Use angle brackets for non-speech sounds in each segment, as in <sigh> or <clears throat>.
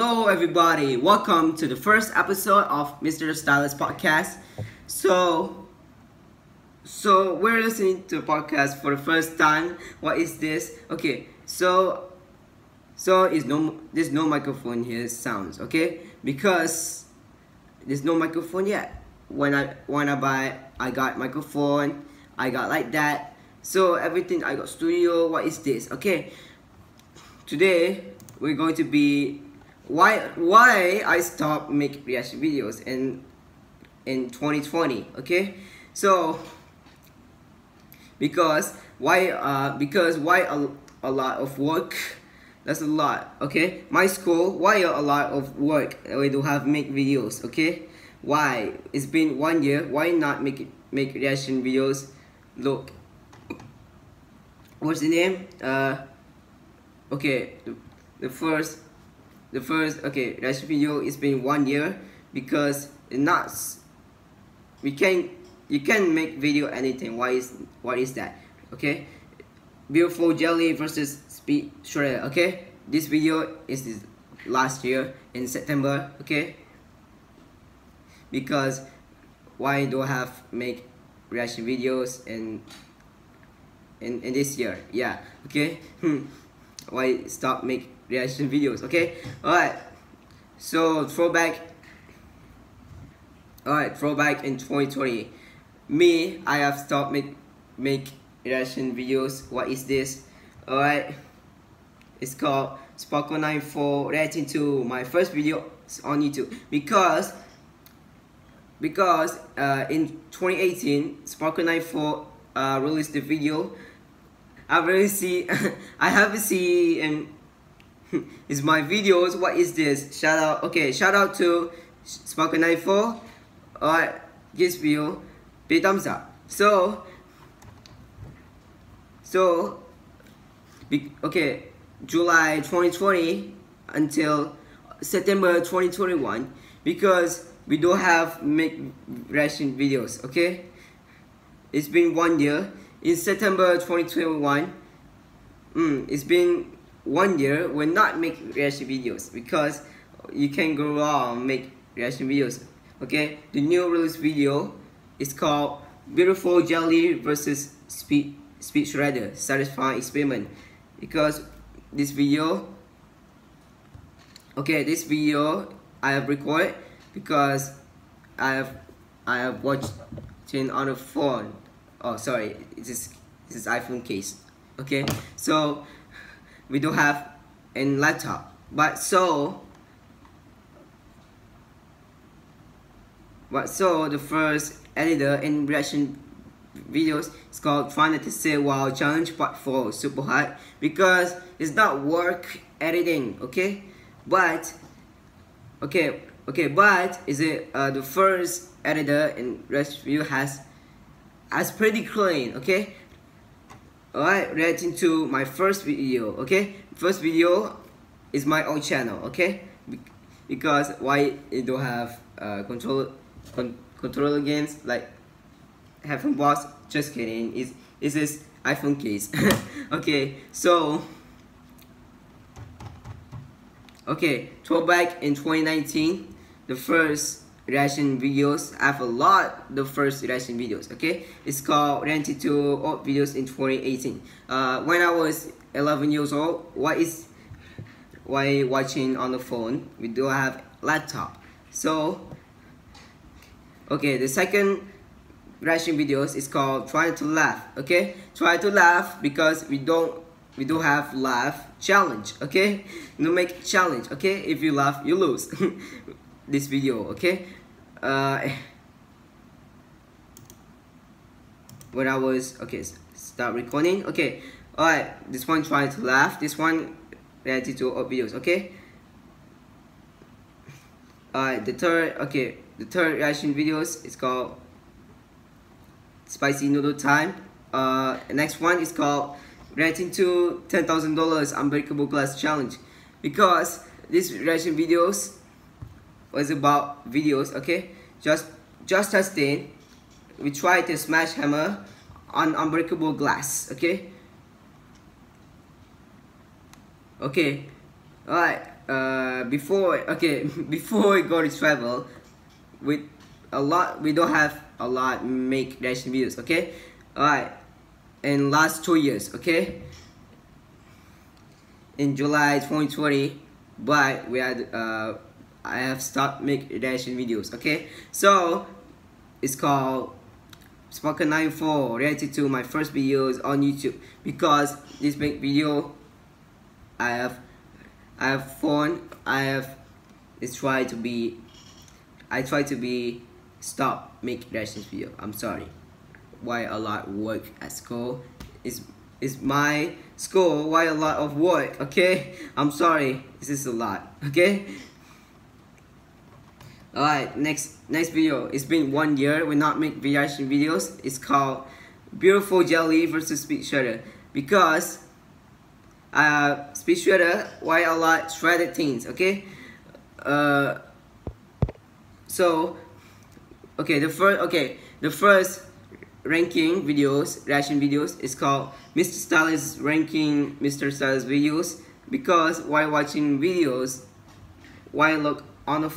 Hello, everybody. Welcome to the first episode of Mr. Stylized Podcast. So, so we're listening to a podcast for the first time. What is this? Okay, so, so is no there's no microphone here sounds okay because there's no microphone yet. When I when I buy, I got microphone. I got like that. So everything I got studio. What is this? Okay, today we're going to be why why I stopped making reaction videos in in 2020 okay? So because why uh because why a, a lot of work that's a lot okay? My school why a lot of work we do have make videos okay? Why? It's been one year why not make it make reaction videos? Look. What's the name? Uh okay the, the first the first okay last video it's been one year because not we can you can make video anything. Why is what is that? Okay? Beautiful jelly versus speed shredder okay? This video is this last year in september okay? Because why do I have make reaction videos in in, in this year? Yeah okay? Hmm <laughs> why stop make reaction videos okay? Alright so throwback alright throwback in 2020 me I have stopped make make reaction videos. What is this? Alright it's called Sparkle 94 reacting to my first video on YouTube. Because because uh, in 2018 Sparkle 94 uh, released the video. I really see <laughs> I haven't seen <laughs> is my videos. What is this? Shout out. Okay, shout out to Sparkle 94. Alright, this video. Big thumbs up. So, so, okay, July 2020 until September 2021 because we don't have make reaction videos. Okay, it's been one year. In September 2021, mm, it's been one year will not make reaction videos because you can go wrong make reaction videos. Okay the new release video is called beautiful jelly versus speed speed shredder satisfying experiment. Because this video okay this video I have recorded because I have I have watched it on a phone. Oh sorry this is this is iPhone case. Okay so we do have in laptop. But so but so the first editor in reaction videos is called to say wow challenge part 4 super hard because it's not work editing okay? But okay okay but is it uh, the first editor in reaction video has has pretty clean okay alright reacting to my first video okay? First video is my own channel okay? Because why it don't have uh, control con controller games like headphone box just kidding. Is is this iphone case <laughs> okay? So okay throwback in 2019 the first reaction videos. I have a lot the first reaction videos okay? It's called reacting to old videos in 2018 uh, when I was 11 years old what is why watching on the phone? We do have laptop. So okay the second reaction videos is called trying to laugh okay? Try to laugh because we don't we do have laugh challenge okay? No make challenge okay? If you laugh you lose <laughs> this video okay uh, when I was okay start recording. Okay alright this one trying to laugh. This one related to videos okay? Alright the third okay the third reaction videos is called spicy noodle time. Uh next one is called reacting to ten thousand dollars unbreakable glass challenge. Because these reaction videos was about videos okay? Just just testing we try to smash hammer on unbreakable glass okay? Okay. Alright uh, before okay <laughs> before we go to travel with a lot we don't have a lot make reaction videos okay? All right in last two years okay? In July 2020 but we had uh, I have stopped make reaction videos okay? So it's called Sparkle 94 reacted to my first videos on YouTube. Because this make video I have I have fun I have it's try to be I try to be stop make reactions video. I'm sorry. Why a lot work at school? Is is my school why a lot of work okay? I'm sorry. This is a lot okay Alright, next next video. It's been one year we not make reaction videos. It's called Beautiful Jelly versus Speed Shredder. Because uh Speed Shredder why a lot shredded things, okay? Uh so okay the first okay the first ranking videos reaction videos is called Mr. Stylized ranking Mr. Stylized videos because while watching videos while look on the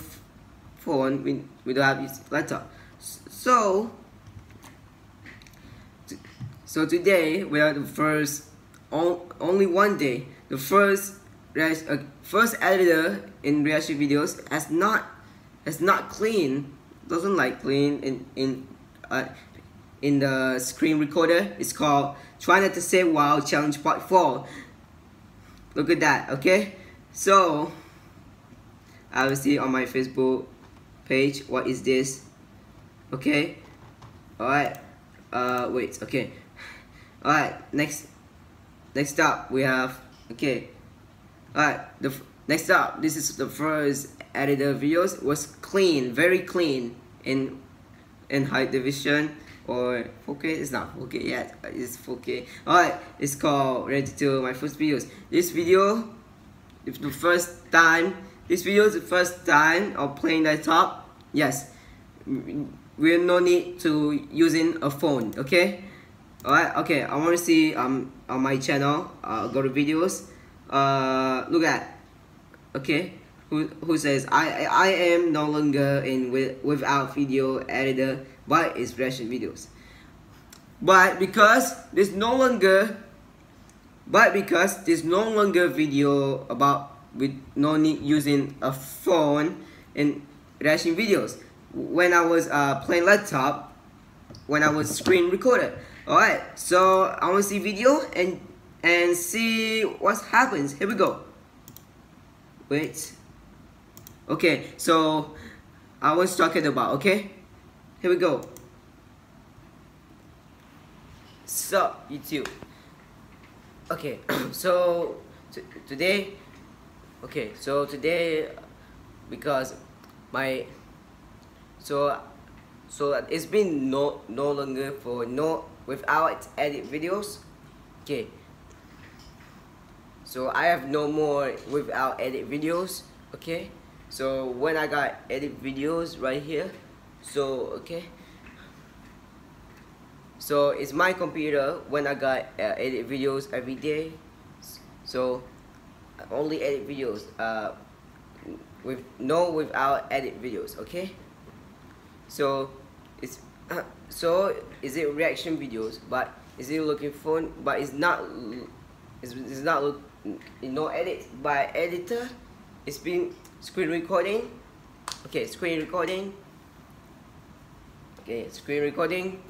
phone we, we don't have this laptop. So so today we are the first only one day the first uh, first editor in reaction videos has not has not clean doesn't like clean in in uh, in the screen recorder. It's called try not to say wow challenge part 4 look at that okay? So I will see on my Facebook page what is this? Okay. Alright. Uh wait okay. Alright next next up we have okay. Alright the next up this is the first editor videos was clean very clean in in high division or 4K it's not 4K yet it's 4K alright it's called ready to my first videos. This video if the first time this video is the first time of playing laptop yes. We no need to using a phone okay? Alright okay I want to see um on my channel uh, go to videos. Uh look at okay who, who says I I am no longer in with, without video editor but reaction videos. But because there's no longer but because there's no longer video about with no need using a phone and reaction videos. When I was uh, playing laptop when I was screen recorded. Alright so I want to see video and and see what happens. Here we go. Wait. Okay so I was talking about okay? Here we go. <clears throat> So YouTube okay so today okay so today because my so so it's been no no longer for no without edit videos. Okay. So I have no more without edit videos. Okay. So when I got edit videos right here so okay. So it's my computer when I got uh, edit videos every day. So only edit videos uh, with no without edit videos okay? So it's uh, so is it reaction videos but is it looking fun but it's not it's, it's not look no edit by editor it's been screen recording okay screen recording okay screen recording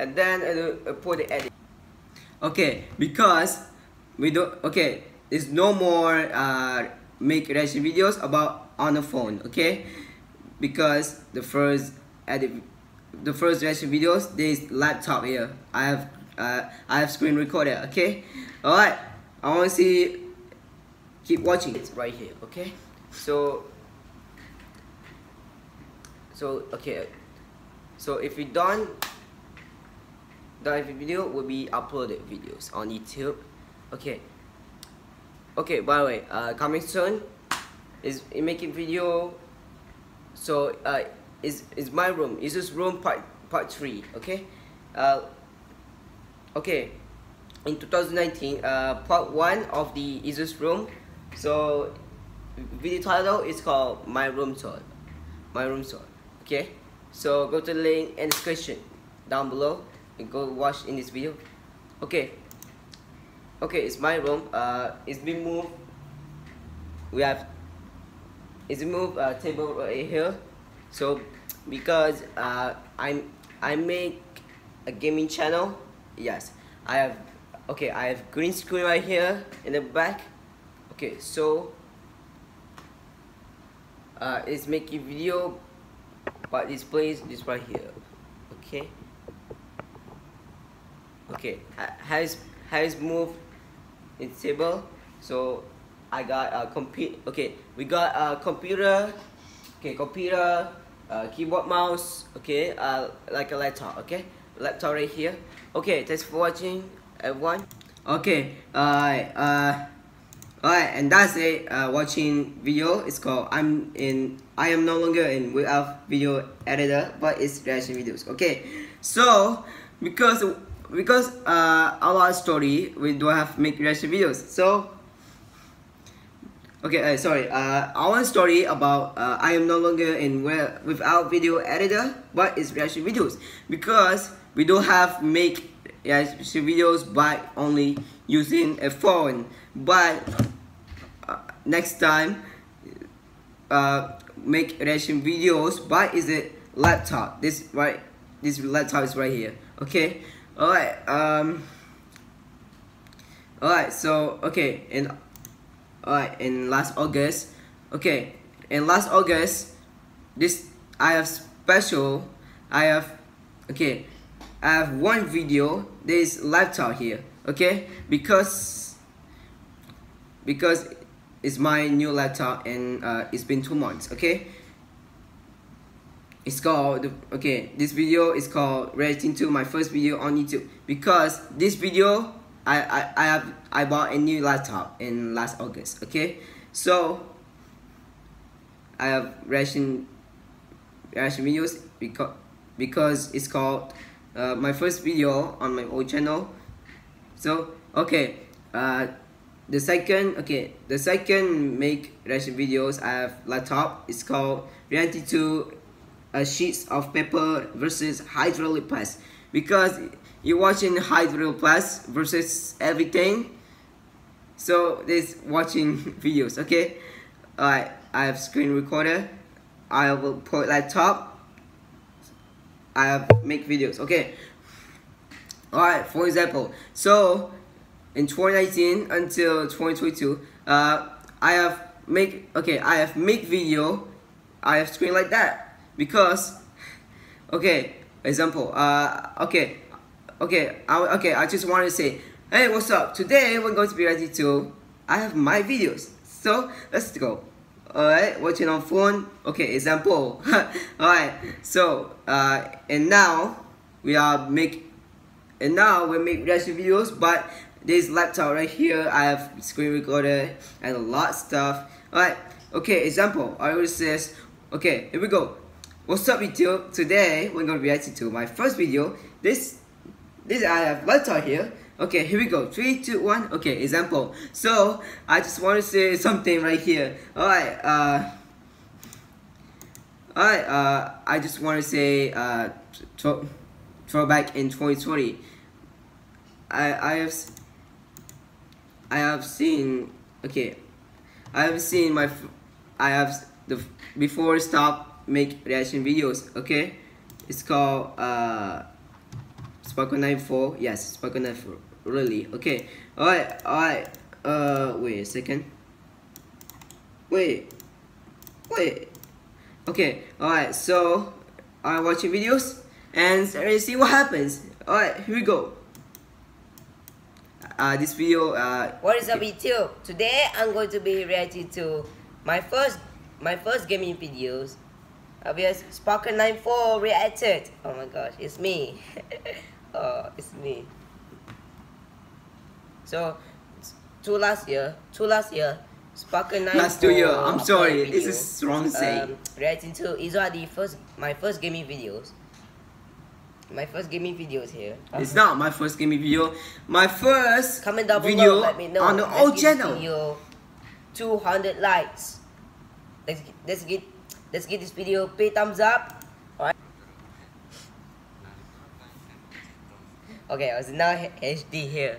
and then I put the edit. Okay because we don't okay there's no more uh, make reaction videos about on the phone okay? Because the first edit the first reaction videos this laptop here. I have uh, I have screen recorder okay? Alright I want to see keep watching. It's right here okay? So so okay. So if you done the video will be uploaded videos on YouTube okay okay by the way uh, coming soon is making video so uh, is is my room is this room part part three okay uh, okay in 2019 uh, part one of the Isus room so video title is called My Room Tour. My Room Tour. Okay? So go to the link in description down below and go watch in this video. Okay. Okay, it's my room. Uh, it's been moved. We have it's moved uh, table right here. So because uh, I'm I make a gaming channel. Yes, I have. Okay, I have green screen right here in the back. Okay, so uh, it's making video, but this place is right here. Okay. Okay, has has moved its table, so I got a computer. Okay, we got a computer. Okay, computer, uh, keyboard, mouse. Okay, uh, like a laptop. Okay, laptop right here. Okay, thanks for watching, everyone. Okay, uh, uh, alright, and that's it. Uh, watching video. It's called I'm in. I am no longer in without video editor, but it's reaction videos. Okay, so because because uh, our story we do have make reaction videos. So okay, uh, sorry. Uh, our story about uh, I am no longer in where without video editor, but it's reaction videos because we don't have make reaction videos by only using a phone. But uh, next time, uh, make reaction videos by is a laptop. This right, this laptop is right here. Okay. Alright, um Alright, so okay, in alright, in last August okay, in last August this I have special I have okay I have one video this laptop here okay because because it's my new laptop and uh, it's been two months okay it's called okay this video is called reacting to my first video on youtube. Because this video i i, I have i bought a new laptop in last august okay? So i have reaction reaction videos because because it's called uh, my first video on my old channel. So okay uh the second okay the second make reaction videos i have laptop. It's called reality 2 a sheets of paper versus hydraulic press. Because you're watching hydraulic press versus everything so this watching <laughs> videos okay? Alright I have screen recorder. I will put laptop. I have make videos okay? Alright for example so in 2019 until 2022 uh, I have make okay I have make video. I have screen like that because okay example uh okay okay I, okay I just want to say hey what's up? Today we're going to be ready to I have my videos. So let's go. Alright watching on phone. Okay example. <laughs> Alright so uh and now we are make and now we make reaction videos but this laptop right here I have screen recorder and a lot of stuff. Alright okay example. I always says okay here we go What's up YouTube? Today we're gonna be reacting to my first video. This this I have laptop here. Okay, here we go. Three, two, one. Okay, example. So I just want to say something right here. Alright, uh Alright, uh I just want to say uh throw, throwback in 2020. I I have I have seen okay I have seen my I have the before stop make reaction videos okay? It's called uh Sparkle 94 yes Sparkle 94 really okay? Alright alright uh wait a second. Wait wait. Okay alright so I'm watching videos and let's see what happens. Alright here we go. Uh, this video uh, what is up YouTube today I'm going to be reacting to my first my first gaming videos Obvious Sparkle 94 reacted. Oh my gosh, it's me. <laughs> oh, it's me. So, two last year, two last year, Sparkle 94. Last two year, I'm sorry, video, this is wrong to say. Um, reacting to, these are the first, my first gaming videos. My first gaming videos here. It's not my first gaming video. My first Comment down video below, let me know. on the old channel. Video 200 likes. let's let's get let's give this video a big thumbs up. Alright. Okay, so now HD here.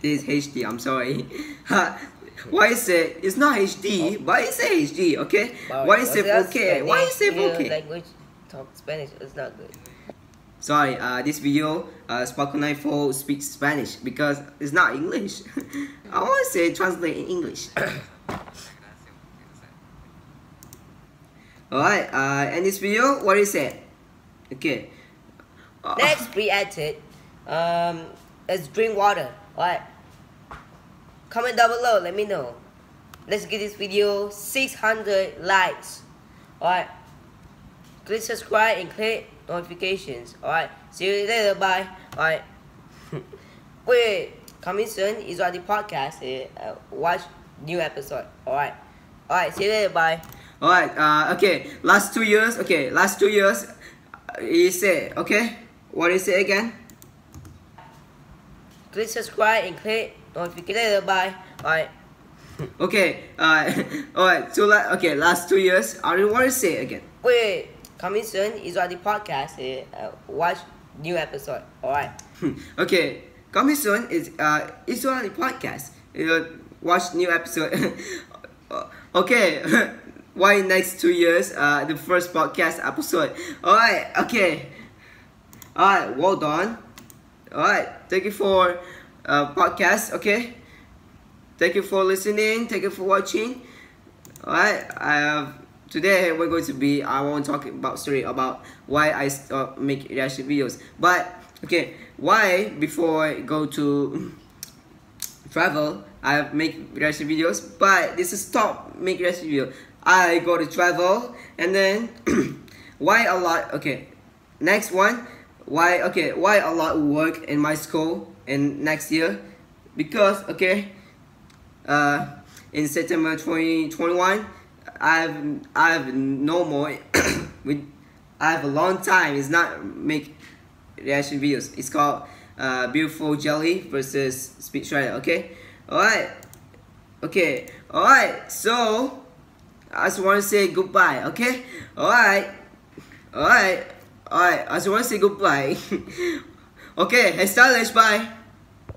This is HD, I'm sorry. <laughs> Why is it? It's not HD. Why is it HD? Okay. Why is it okay? Why is it okay? Language talk Spanish. It's not good. Sorry, uh, this video, uh, Sparkle 94 speaks Spanish because it's not English. <laughs> I want to say translate in English. <coughs> Alright, uh, and this video, what is it? Okay. Uh, <laughs> Next, react it. Um, let's drink water. Alright. Comment down below, let me know. Let's get this video 600 likes. Alright. Click subscribe and click notifications. Alright. See you later. Bye. Alright. <laughs> Wait. Coming soon is on the podcast. Uh, watch new episode. Alright. Alright. See you later. Bye. Alright. Uh, okay. Last two years. Okay. Last two years. You say okay. What is it again? Click subscribe and click notification. Bye. Alright. <laughs> okay. Uh, <laughs> alright. So la okay. Last two years. I don't want to say it again. Wait. Coming soon is on the podcast. Uh, watch new episode. Alright. okay. Coming soon is uh is on the podcast. Uh, watch new episode. <laughs> okay. <laughs> Why next two years? Uh, the first podcast episode. Alright. Okay. Alright. Well done. Alright. Thank you for uh, podcast. Okay. Thank you for listening. Thank you for watching. Alright. I have today we're going to be I want to talk about story about why I stop make reaction videos. But okay, why before I go to <laughs> travel I make reaction videos, but this is stop make reaction video. I go to travel and then <clears throat> why a lot okay next one why okay why a lot work in my school in next year because okay uh in September 2021 I've I've no more <coughs> with I have a long time it's not make reaction videos. It's called uh, beautiful jelly versus speed shredder okay? Alright okay alright so I just want to say goodbye okay? Alright alright alright I just want to say goodbye. <laughs> Okay hey stylish bye